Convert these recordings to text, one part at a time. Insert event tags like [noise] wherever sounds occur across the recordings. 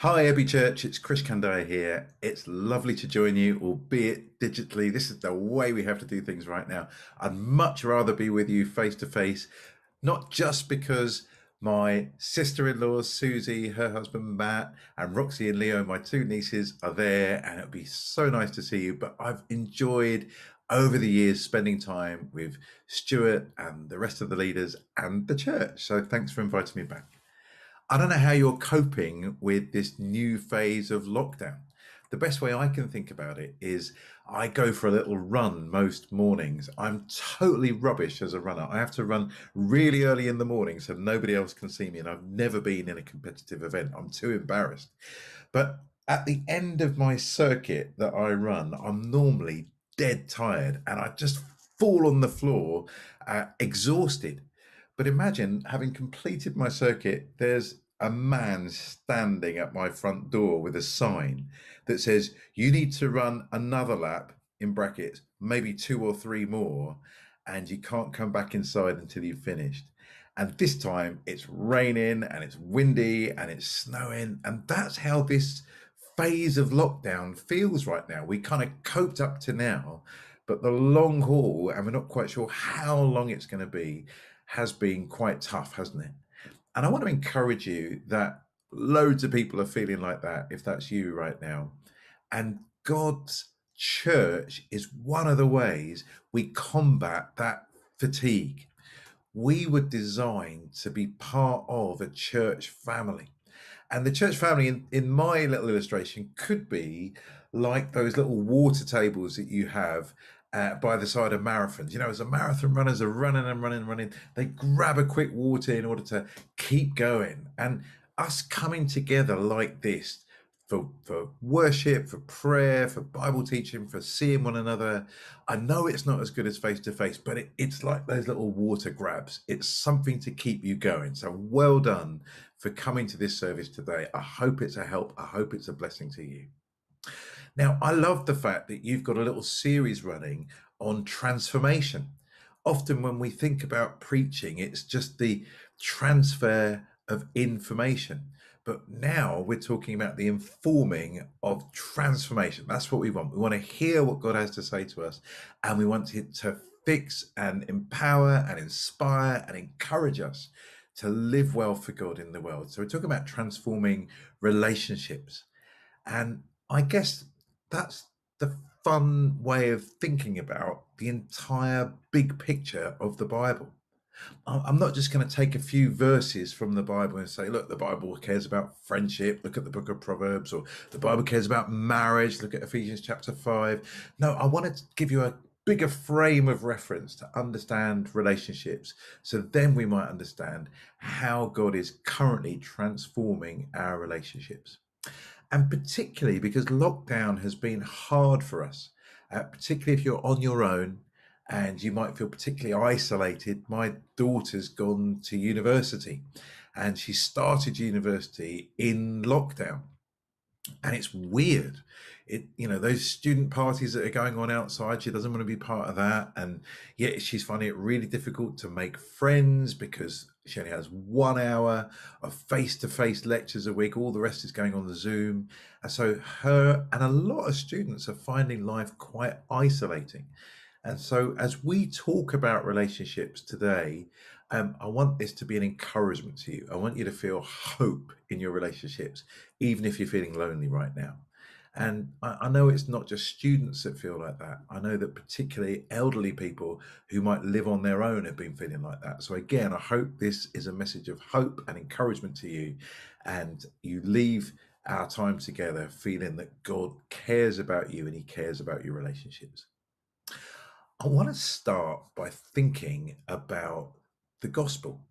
Hi, Abbey Church. It's Krish Kandiah here. It's lovely to join you, albeit digitally. This is the way we have to do things right now. I'd much rather be with you face to face, not just because my sister in law, Susie, her husband, Matt, and Roxy and Leo, my two nieces, are there, and it'd be so nice to see you. But I've enjoyed over the years spending time with Stuart and the rest of the leaders and the church. So thanks for inviting me back. I don't know how you're coping with this new phase of lockdown. The best way I can think about it is I go for a little run most mornings. I'm totally rubbish as a runner. I have to run really early in the morning so nobody else can see me. And I've never been in a competitive event. I'm too embarrassed. But at the end of my circuit that I run, I'm normally dead tired and I just fall on the floor, uh, exhausted. But imagine having completed my circuit, there's a man standing at my front door with a sign that says, You need to run another lap in brackets, maybe two or three more, and you can't come back inside until you've finished. And this time it's raining and it's windy and it's snowing. And that's how this phase of lockdown feels right now. We kind of coped up to now, but the long haul, and we're not quite sure how long it's going to be, has been quite tough, hasn't it? And I want to encourage you that loads of people are feeling like that, if that's you right now. And God's church is one of the ways we combat that fatigue. We were designed to be part of a church family. And the church family, in, in my little illustration, could be like those little water tables that you have uh, by the side of marathons. You know, as a marathon runners are running and running and running, they grab a quick water in order to keep going. And us coming together like this for, for worship, for prayer, for Bible teaching, for seeing one another. I know it's not as good as face to face, but it, it's like those little water grabs. It's something to keep you going. So well done for coming to this service today. I hope it's a help. I hope it's a blessing to you. Now, I love the fact that you've got a little series running on transformation. Often, when we think about preaching, it's just the transfer of information. But now we're talking about the informing of transformation. That's what we want. We want to hear what God has to say to us, and we want it to fix and empower and inspire and encourage us to live well for God in the world. So we're talking about transforming relationships. And I guess that's the fun way of thinking about the entire big picture of the Bible. I'm not just going to take a few verses from the Bible and say, look, the Bible cares about friendship. Look at the book of Proverbs, or the Bible cares about marriage. Look at Ephesians chapter 5. No, I want to give you a bigger frame of reference to understand relationships. So then we might understand how God is currently transforming our relationships and particularly because lockdown has been hard for us, uh, particularly if you're on your own and you might feel particularly isolated. My daughter's gone to university and she started university in lockdown. And it's weird. It, you know, those student parties that are going on outside, she doesn't want to be part of that. And yet she's finding it really difficult to make friends because she only has one hour of face-to-face lectures a week. All the rest is going on the Zoom. And so her and a lot of students are finding life quite isolating. And so as we talk about relationships today, um, I want this to be an encouragement to you. I want you to feel hope in your relationships, even if you're feeling lonely right now. And I, I, know it's not just students that feel like that. I know that particularly elderly people who might live on their own have been feeling like that. So, again, I hope this is a message of hope and encouragement to you. And you leave our time together feeling that God cares about you and He cares about your relationships. I want to start by thinking about the gospel.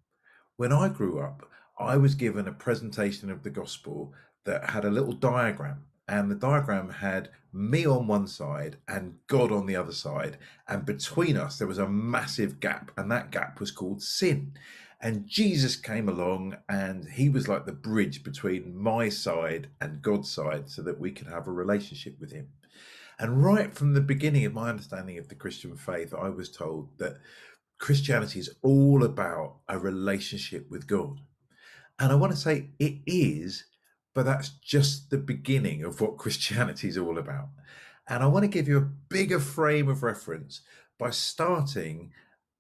When I grew up, I was given a presentation of the gospel that had a little diagram and the diagram had me on one side and God on the other side. And between us, there was a massive gap, and that gap was called sin. And Jesus came along and he was like the bridge between my side and God's side so that we could have a relationship with him. And right from the beginning of my understanding of the Christian faith, I was told that Christianity is all about a relationship with God. And I want to say it is but that's just the beginning of what [laughs] Christianity is all about. And I want to give you a bigger frame of reference by starting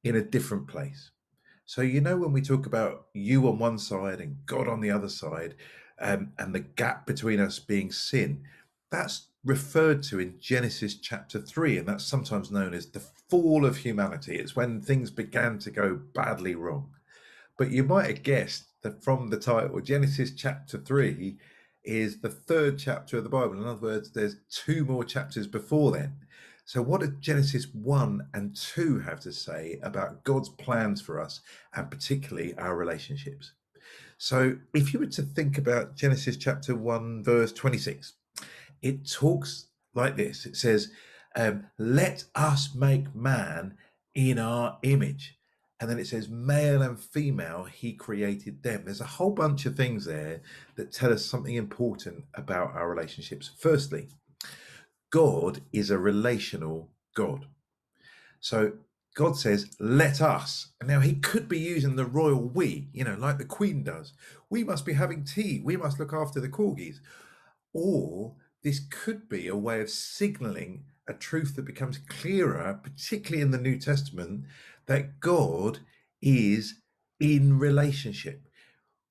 in a different place. So, you know, when we talk about you on one side and God on the other side, um, and the gap between us being sin, that's referred to in Genesis chapter 3, and that's sometimes known as the fall of humanity. It's when things began to go badly wrong. But you might have guessed that from the title, Genesis chapter 3 is the third chapter of the Bible. In other words, there's two more chapters before then. So, what do Genesis 1 and 2 have to say about God's plans for us and particularly our relationships? So, if you were to think about Genesis chapter 1, verse 26, it talks like this it says, um, Let us make man in our image. And then it says, Male and female, he created them. There's a whole bunch of things there that tell us something important about our relationships. Firstly, God is a relational God. So God says, let us. And now, he could be using the royal we, you know, like the Queen does. We must be having tea. We must look after the corgis. Or this could be a way of signaling a truth that becomes clearer, particularly in the New Testament, that God is in relationship.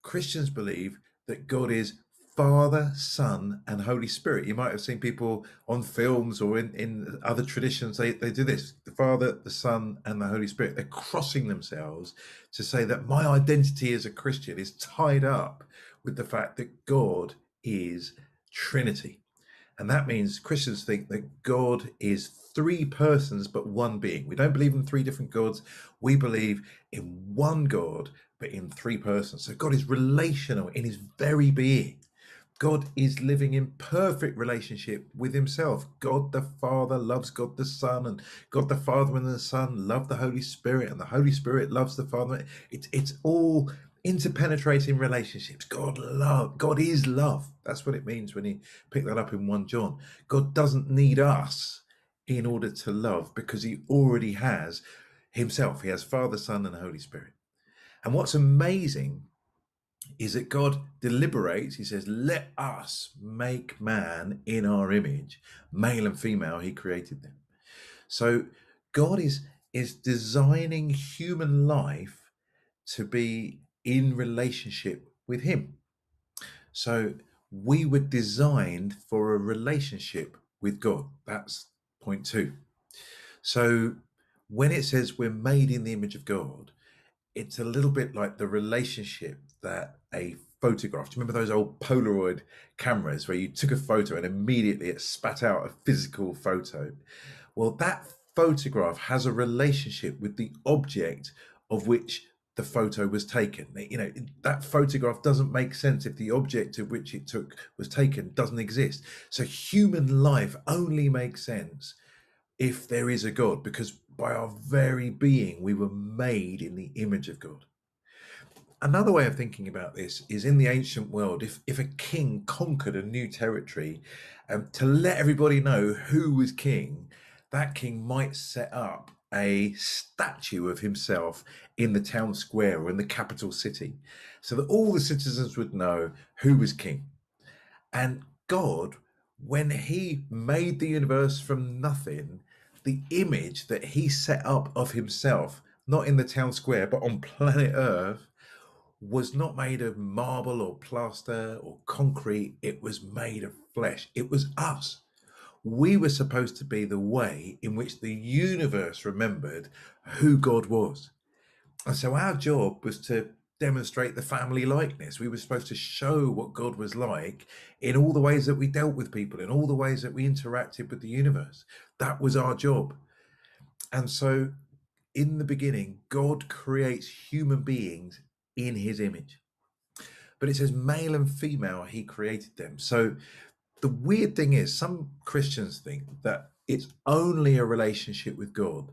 Christians believe that God is Father, Son, and Holy Spirit. You might have seen people on films or in, in other traditions, they, they do this the Father, the Son, and the Holy Spirit. They're crossing themselves to say that my identity as a Christian is tied up with the fact that God is Trinity. And that means Christians think that God is three persons but one being. We don't believe in three different gods. We believe in one God but in three persons. So God is relational in his very being. God is living in perfect relationship with himself. God the Father loves God the Son, and God the Father and the Son love the Holy Spirit, and the Holy Spirit loves the Father. It's it's all interpenetrating relationships. God love, God is love. That's what it means when you pick that up in 1 John. God doesn't need us in order to love because he already has himself. He has Father, Son, and Holy Spirit. And what's amazing is that God deliberates. He says, Let us make man in our image, male and female, he created them. So God is, is designing human life to be in relationship with him. So we were designed for a relationship with God. That's point two. So when it says we're made in the image of God, it's a little bit like the relationship that a photograph. Do you remember those old Polaroid cameras where you took a photo and immediately it spat out a physical photo? Well, that photograph has a relationship with the object of which the photo was taken. You know, that photograph doesn't make sense if the object of which it took was taken doesn't exist. So human life only makes sense if there is a God, because by our very being, we were made in the image of God another way of thinking about this is in the ancient world, if, if a king conquered a new territory, um, to let everybody know who was king, that king might set up a statue of himself in the town square or in the capital city so that all the citizens would know who was king. And God, when he made the universe from nothing, the image that he set up of himself, not in the town square, but on planet Earth, was not made of marble or plaster or concrete. It was made of flesh. It was us. We were supposed to be the way in which the universe remembered who God was. And so our job was to demonstrate the family likeness. We were supposed to show what God was like in all the ways that we dealt with people, in all the ways that we interacted with the universe. That was our job. And so in the beginning, God creates human beings in his image. But it says male and female, he created them. So the weird thing is, some Christians think that it's only a relationship with God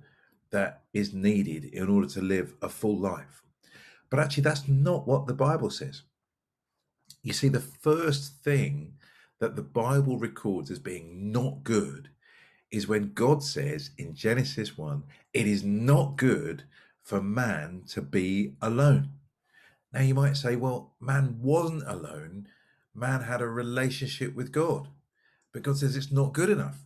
that is needed in order to live a full life. But actually, that's not what the Bible says. You see, the first thing that the Bible records as being not good is when God says in Genesis 1, it is not good for man to be alone. Now, you might say, well, man wasn't alone man had a relationship with God. But God says it's not good enough.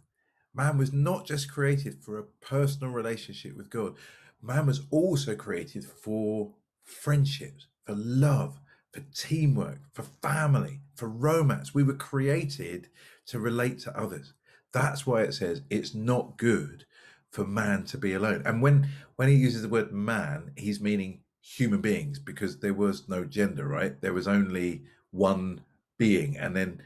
Man was not just created for a personal relationship with God, man was also created for friendships, for love, for teamwork, for family, for romance. We were created to relate to others. That's why it says it's not good for man to be alone. And when when he uses the word man, he's meaning human beings because there was no gender, right? There was only one being, and then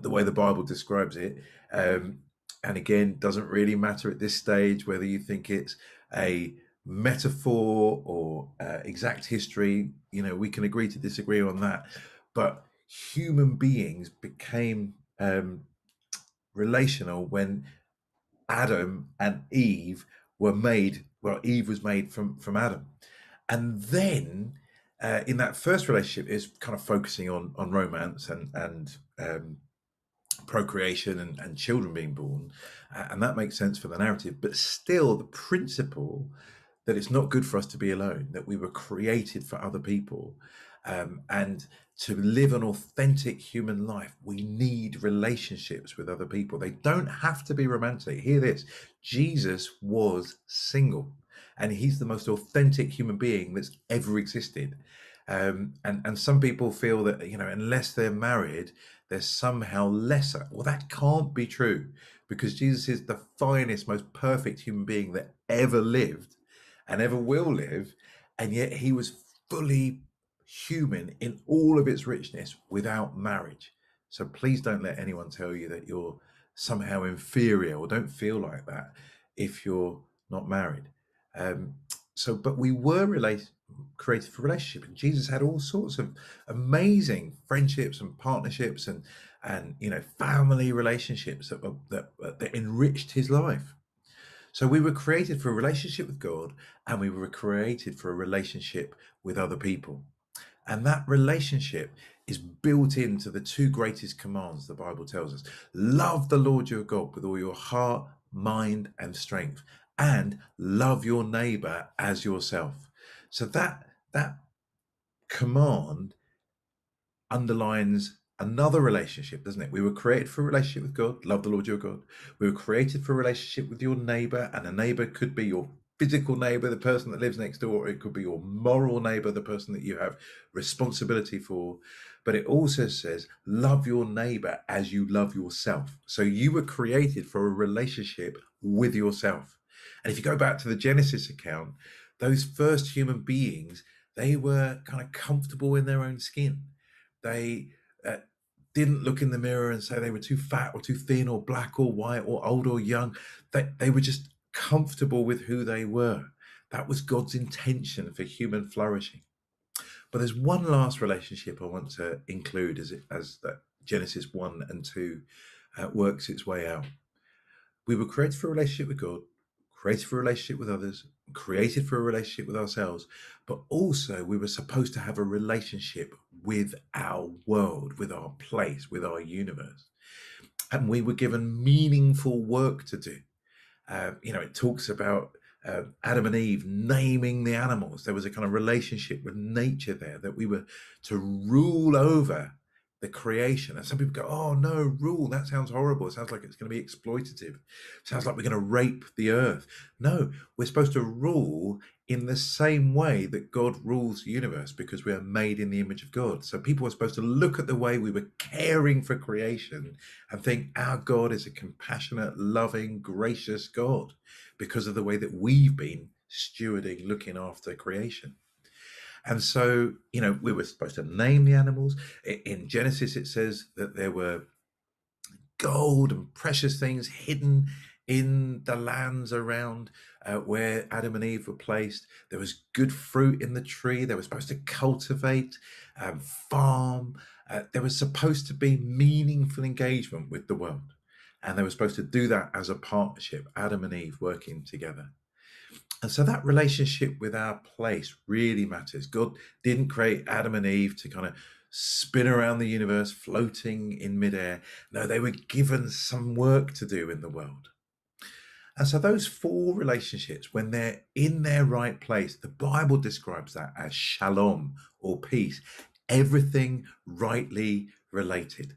the way the Bible describes it, um, and again, doesn't really matter at this stage whether you think it's a metaphor or uh, exact history. You know, we can agree to disagree on that, but human beings became um, relational when Adam and Eve were made. Well, Eve was made from from Adam, and then uh, in that first relationship is kind of focusing on on romance and and um, procreation and, and children being born, and that makes sense for the narrative. But still, the principle that it's not good for us to be alone, that we were created for other people, um, and to live an authentic human life, we need relationships with other people. They don't have to be romantic. Hear this Jesus was single, and he's the most authentic human being that's ever existed. Um, and, and some people feel that, you know, unless they're married, they're somehow lesser. Well, that can't be true because Jesus is the finest, most perfect human being that ever lived and ever will live. And yet he was fully human in all of its richness without marriage. So please don't let anyone tell you that you're somehow inferior or don't feel like that if you're not married. Um, so, but we were related, created for relationship, and Jesus had all sorts of amazing friendships and partnerships and and you know family relationships that were, that, that enriched his life. So we were created for a relationship with God, and we were created for a relationship with other people. And that relationship is built into the two greatest commands the Bible tells us love the Lord your God with all your heart, mind, and strength, and love your neighbor as yourself. So that, that command underlines another relationship, doesn't it? We were created for a relationship with God, love the Lord your God. We were created for a relationship with your neighbor, and a neighbor could be your physical neighbor, the person that lives next door, it could be your moral neighbor, the person that you have responsibility for. But it also says, love your neighbor as you love yourself. So you were created for a relationship with yourself. And if you go back to the Genesis account, those first human beings, they were kind of comfortable in their own skin. They uh, didn't look in the mirror and say they were too fat or too thin or black or white or old or young. They, they were just comfortable with who they were. That was God's intention for human flourishing. But there's one last relationship I want to include as it, as that Genesis one and two uh, works its way out. We were created for a relationship with God, created for a relationship with others, created for a relationship with ourselves, but also we were supposed to have a relationship with our world, with our place, with our universe. And we were given meaningful work to do. Uh, you know, it talks about uh, Adam and Eve naming the animals. There was a kind of relationship with nature there that we were to rule over the creation. And some people go, oh no, rule, that sounds horrible. It sounds like it's going to be exploitative. It sounds like we're going to rape the earth. No, we're supposed to rule in the same way that God rules the universe because we are made in the image of God. So people are supposed to look at the way we were caring for creation and think our God is a compassionate, loving, gracious God because of the way that we've been stewarding, looking after creation. And so, you know, we were supposed to name the animals. In Genesis, it says that there were gold and precious things hidden in the lands around uh, where Adam and Eve were placed. There was good fruit in the tree. They were supposed to cultivate, um, farm. Uh, there was supposed to be meaningful engagement with the world. And they were supposed to do that as a partnership, Adam and Eve working together. And so that relationship with our place really matters. God didn't create Adam and Eve to kind of spin around the universe floating in midair. No, they were given some work to do in the world. And so those four relationships, when they're in their right place, the Bible describes that as shalom or peace. everything rightly related.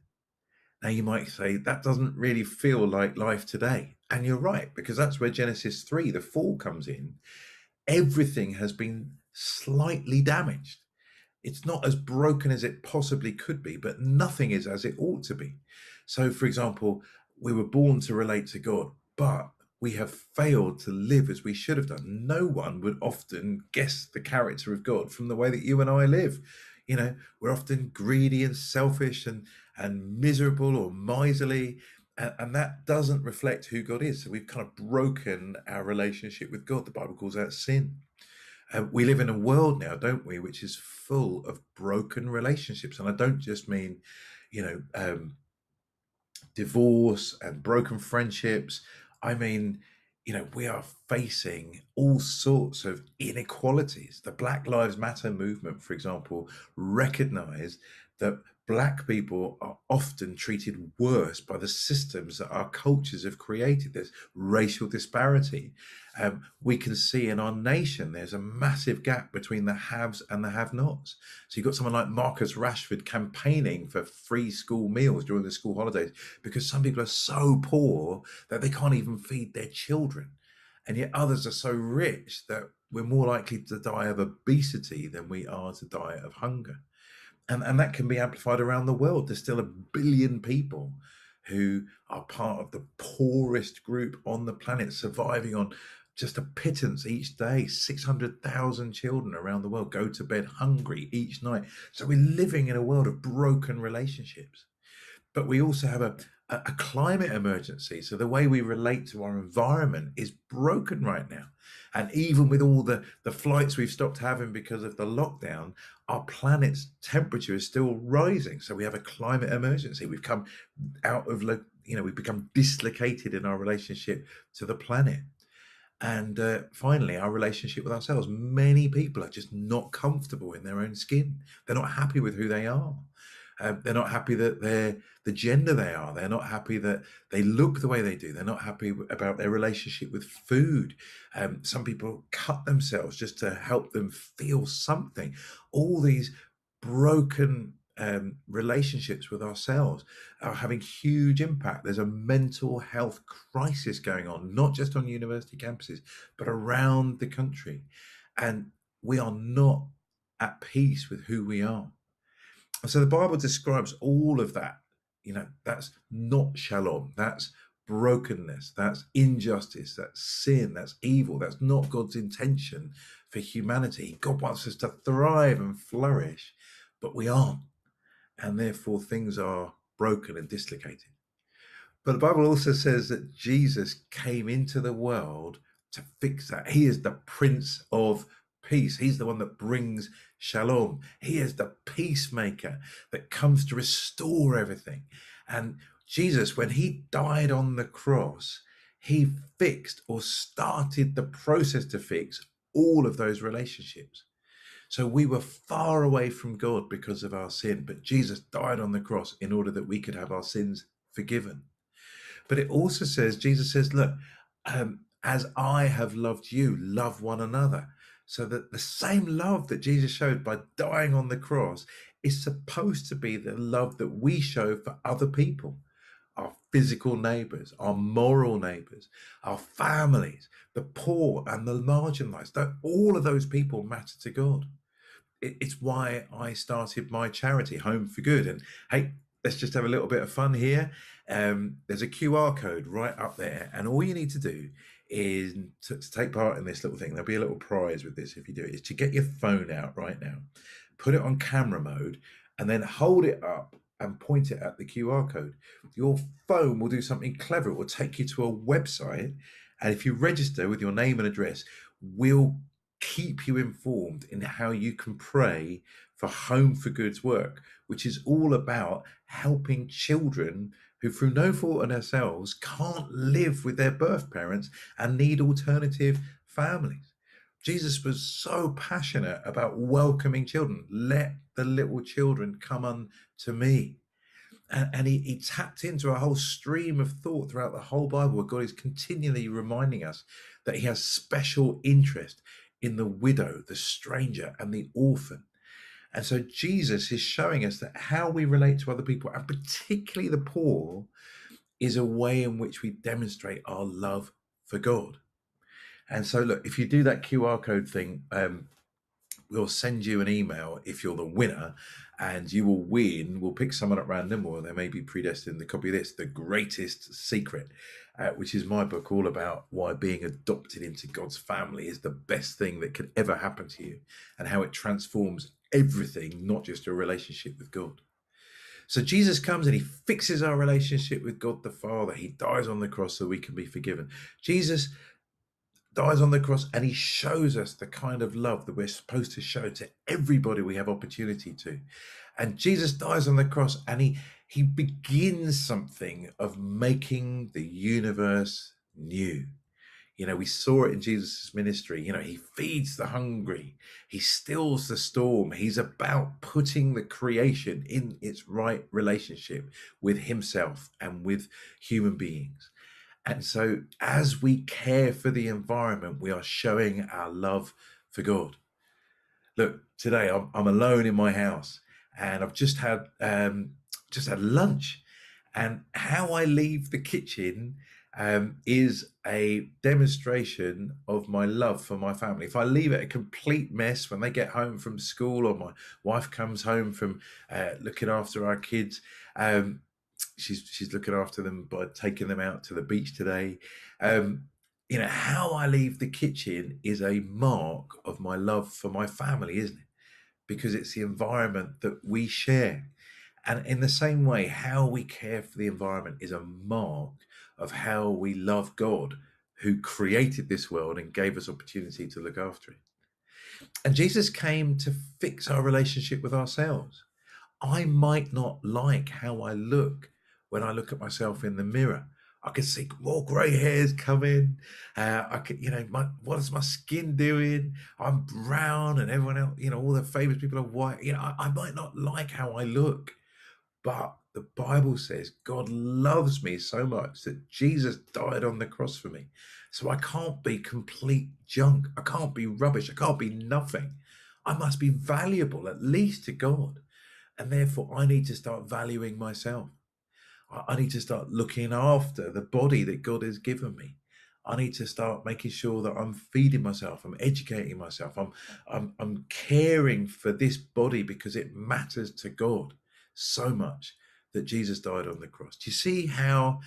Now, you might say that doesn't really feel like life today. And you're right, because that's where Genesis 3, the fall, comes in. Everything has been slightly damaged. It's not as broken as it possibly could be, but nothing is as it ought to be. So, for example, we were born to relate to God, but we have failed to live as we should have done. No one would often guess the character of God from the way that you and I live. You know, we're often greedy and selfish and and miserable or miserly, and, and that doesn't reflect who God is. So we've kind of broken our relationship with God. The Bible calls that sin. Uh, we live in a world now, don't we, which is full of broken relationships, and I don't just mean, you know, um, divorce and broken friendships. I mean, you know, we are facing all sorts of inequalities. The Black Lives Matter movement, for example, recognized that black people are often treated worse by the systems that our cultures have created. There's racial disparity. Um, we can see in our nation there's a massive gap between the haves and the have nots. So you've got someone like Marcus Rashford campaigning for free school meals during the school holidays because some people are so poor that they can't even feed their children. And yet others are so rich that we're more likely to die of obesity than we are to die of hunger and, and that can be amplified around the world. There's still a billion people who are part of the poorest group on the planet, surviving on just a pittance each day. 600,000 children around the world go to bed hungry each night. So we're living in a world of broken relationships. But we also have a, a climate emergency. So the way we relate to our environment is broken right now. And even with all the, the flights we've stopped having because of the lockdown, our planet's temperature is still rising. So we have a climate emergency. We've come out of, you know, we've become dislocated in our relationship to the planet. And uh, finally, our relationship with ourselves. Many people are just not comfortable in their own skin. They're not happy with who they are. Um, they're not happy that they're the gender they are. They're not happy that they look the way they do. They're not happy about their relationship with food. Um, some people cut themselves just to help them feel something. All these broken um, relationships with ourselves are having huge impact. There's a mental health crisis going on, not just on university campuses, but around the country. And we are not at peace with who we are so the Bible describes all of that. You know, that's not shalom. That's brokenness. That's injustice. That's sin. That's evil. That's not God's intention for humanity. God wants us to thrive and flourish, but we aren't. And therefore, things are broken and dislocated. But the Bible also says that Jesus came into the world to fix that. He is the Prince of peace. He's the one that brings shalom. He is the peacemaker that comes to restore everything. And Jesus, when he died on the cross, he fixed or started the process to fix all of those relationships. So we were far away from God because of our sin, but Jesus died on the cross in order that we could have our sins forgiven. But it also says, Jesus says, look, um, as I have loved you, love one another. So that the same love that Jesus showed by dying on the cross is supposed to be the love that we show for other people our physical neighbors, our moral neighbors, our families, the poor and the marginalized. That all of those people matter to God. It's why I started my charity, Home for Good. And hey, let's just have a little bit of fun here. Um, there's a QR code right up there, and all you need to do is to, to, take part in this little thing. There'll be a little prize with this if you do it. Is to get your phone out right now, put it on camera mode, and then hold it up and point it at the QR code. Your phone will do something clever. It will take you to a website, and if you register with your name and address, we'll keep you informed in how you can pray for Home for Good's work, which is all about helping children who, through no fault of themselves, can't live with their birth parents and need alternative families. Jesus was so passionate about welcoming children. Let the little children come unto me. And, and he, he tapped into a whole stream of thought throughout the whole Bible where God is continually reminding us that he has special interest in the widow, the stranger, and the orphan. And so Jesus is showing us that how we relate to other people, and particularly the poor, is a way in which we demonstrate our love for God. And so, look, if you do that QR code thing, um, we'll send you an email if you're the winner, and you will win. We'll pick someone at random, or they may be predestined. The copy of this, The Greatest Secret, uh, which is my book all about why being adopted into God's family is the best thing that could ever happen to you, and how it transforms everything, not just your relationship with God. So Jesus comes and he fixes our relationship with God the Father. He dies on the cross so we can be forgiven. Jesus dies on the cross and he shows us the kind of love that we're supposed to show to everybody we have opportunity to. And Jesus dies on the cross and he he begins something of making the universe new. You know, we saw it in Jesus' ministry. You know, he feeds the hungry, he stills the storm. He's about putting the creation in its right relationship with himself and with human beings. And so, as we care for the environment, we are showing our love for God. Look, today I'm, I'm alone in my house and I've just had um, just had lunch, and how I leave the kitchen um, is a demonstration of my love for my family. If I leave it a complete mess when they get home from school or my wife comes home from uh, looking after our kids, um, she's she's looking after them by taking them out to the beach today. Um, you know how I leave the kitchen is a mark of my love for my family, isn't it? Because it's the environment that we share. And in the same way, how we care for the environment is a mark of how we love God, who created this world and gave us opportunity to look after it. And Jesus came to fix our relationship with ourselves. I might not like how I look when I look at myself in the mirror. I can see more grey hairs coming. Uh, I can, you know, my, what is my skin doing? I'm brown, and everyone else, you know, all the famous people are white. You know, I, I might not like how I look, but the Bible says God loves me so much that Jesus died on the cross for me. So I can't be complete junk. I can't be rubbish. I can't be nothing. I must be valuable, at least to God. And therefore, I need to start valuing myself. I need to start looking after the body that God has given me. I need to start making sure that I'm feeding myself, I'm educating myself, I'm, I'm, I'm caring for this body because it matters to God so much that Jesus died on the cross. Do you see how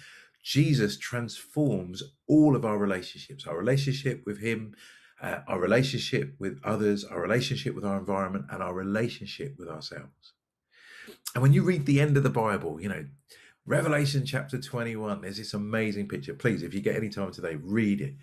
Jesus transforms all of our relationships, our relationship with Him, uh, our relationship with others, our relationship with our environment, and our relationship with ourselves? And when you read the end of the Bible, you know, Revelation chapter 21, there's this amazing picture. Please, if you get any time today, read it.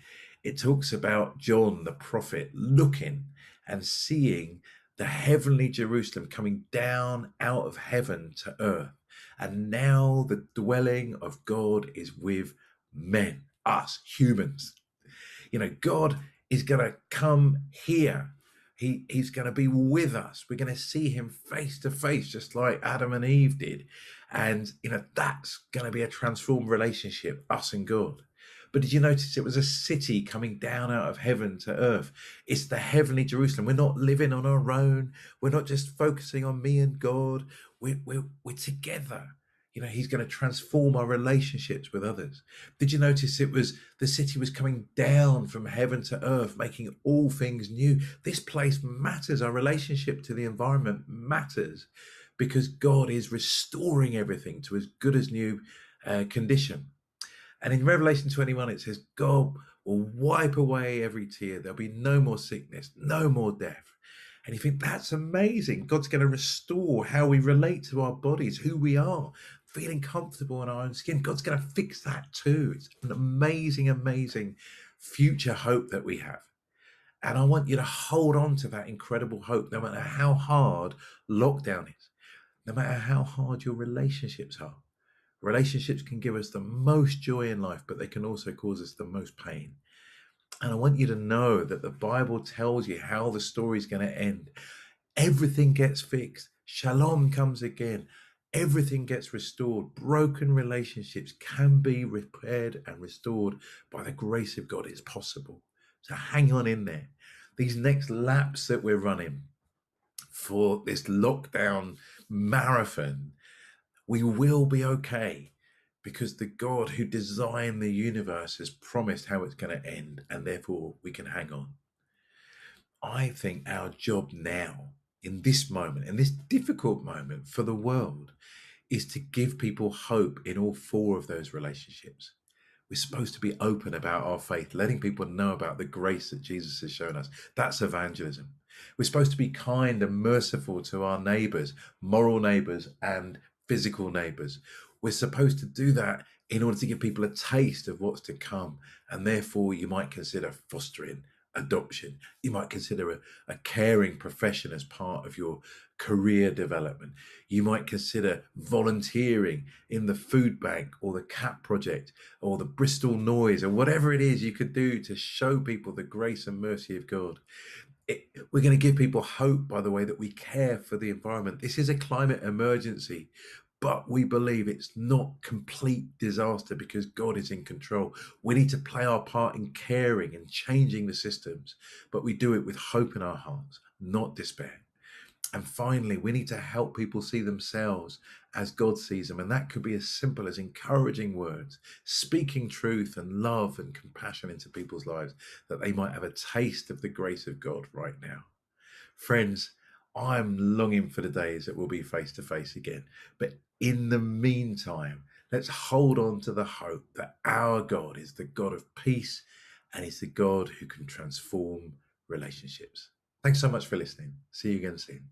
It talks about John the prophet looking and seeing the heavenly Jerusalem coming down out of heaven to earth. And now the dwelling of God is with men, us humans. You know, God is going to come here. He, he's going to be with us. We're going to see him face to face, just like Adam and Eve did. And, you know, that's going to be a transformed relationship, us and God. But did you notice it was a city coming down out of heaven to earth? It's the heavenly Jerusalem. We're not living on our own. We're not just focusing on me and God. We're, we're, we're together. You know, he's going to transform our relationships with others. Did you notice it was the city was coming down from heaven to earth, making all things new? This place matters. Our relationship to the environment matters because God is restoring everything to as good as new uh, condition. And in Revelation 21, it says, God will wipe away every tear. There'll be no more sickness, no more death. And you think that's amazing. God's going to restore how we relate to our bodies, who we are, feeling comfortable in our own skin. God's going to fix that too. It's an amazing, amazing future hope that we have. And I want you to hold on to that incredible hope, no matter how hard lockdown is, no matter how hard your relationships are. Relationships can give us the most joy in life, but they can also cause us the most pain. And I want you to know that the Bible tells you how the story is going to end. Everything gets fixed. Shalom comes again. Everything gets restored. Broken relationships can be repaired and restored by the grace of God. It's possible. So hang on in there. These next laps that we're running, for this lockdown marathon, we will be okay because the God who designed the universe has promised how it's going to end, and therefore we can hang on. I think our job now, in this moment, in this difficult moment for the world, is to give people hope in all four of those relationships. We're supposed to be open about our faith, letting people know about the grace that Jesus has shown us. That's evangelism. We're supposed to be kind and merciful to our neighbors, moral neighbors, and physical neighbors. We're supposed to do that in order to give people a taste of what's to come. And therefore, you might consider fostering adoption. You might consider a, a caring profession as part of your career development. You might consider volunteering in the food bank or the CAP project or the Bristol Noise or whatever it is you could do to show people the grace and mercy of God. It, we're going to give people hope by the way that we care for the environment. This is a climate emergency, but we believe it's not complete disaster because God is in control. We need to play our part in caring and changing the systems, but we do it with hope in our hearts, not despair. And finally, we need to help people see themselves as God sees them. And that could be as simple as encouraging words, speaking truth and love and compassion into people's lives that they might have a taste of the grace of God right now. Friends, I'm longing for the days that we'll be face to face again. But in the meantime, let's hold on to the hope that our God is the God of peace and is the God who can transform relationships. Thanks so much for listening. See you again soon.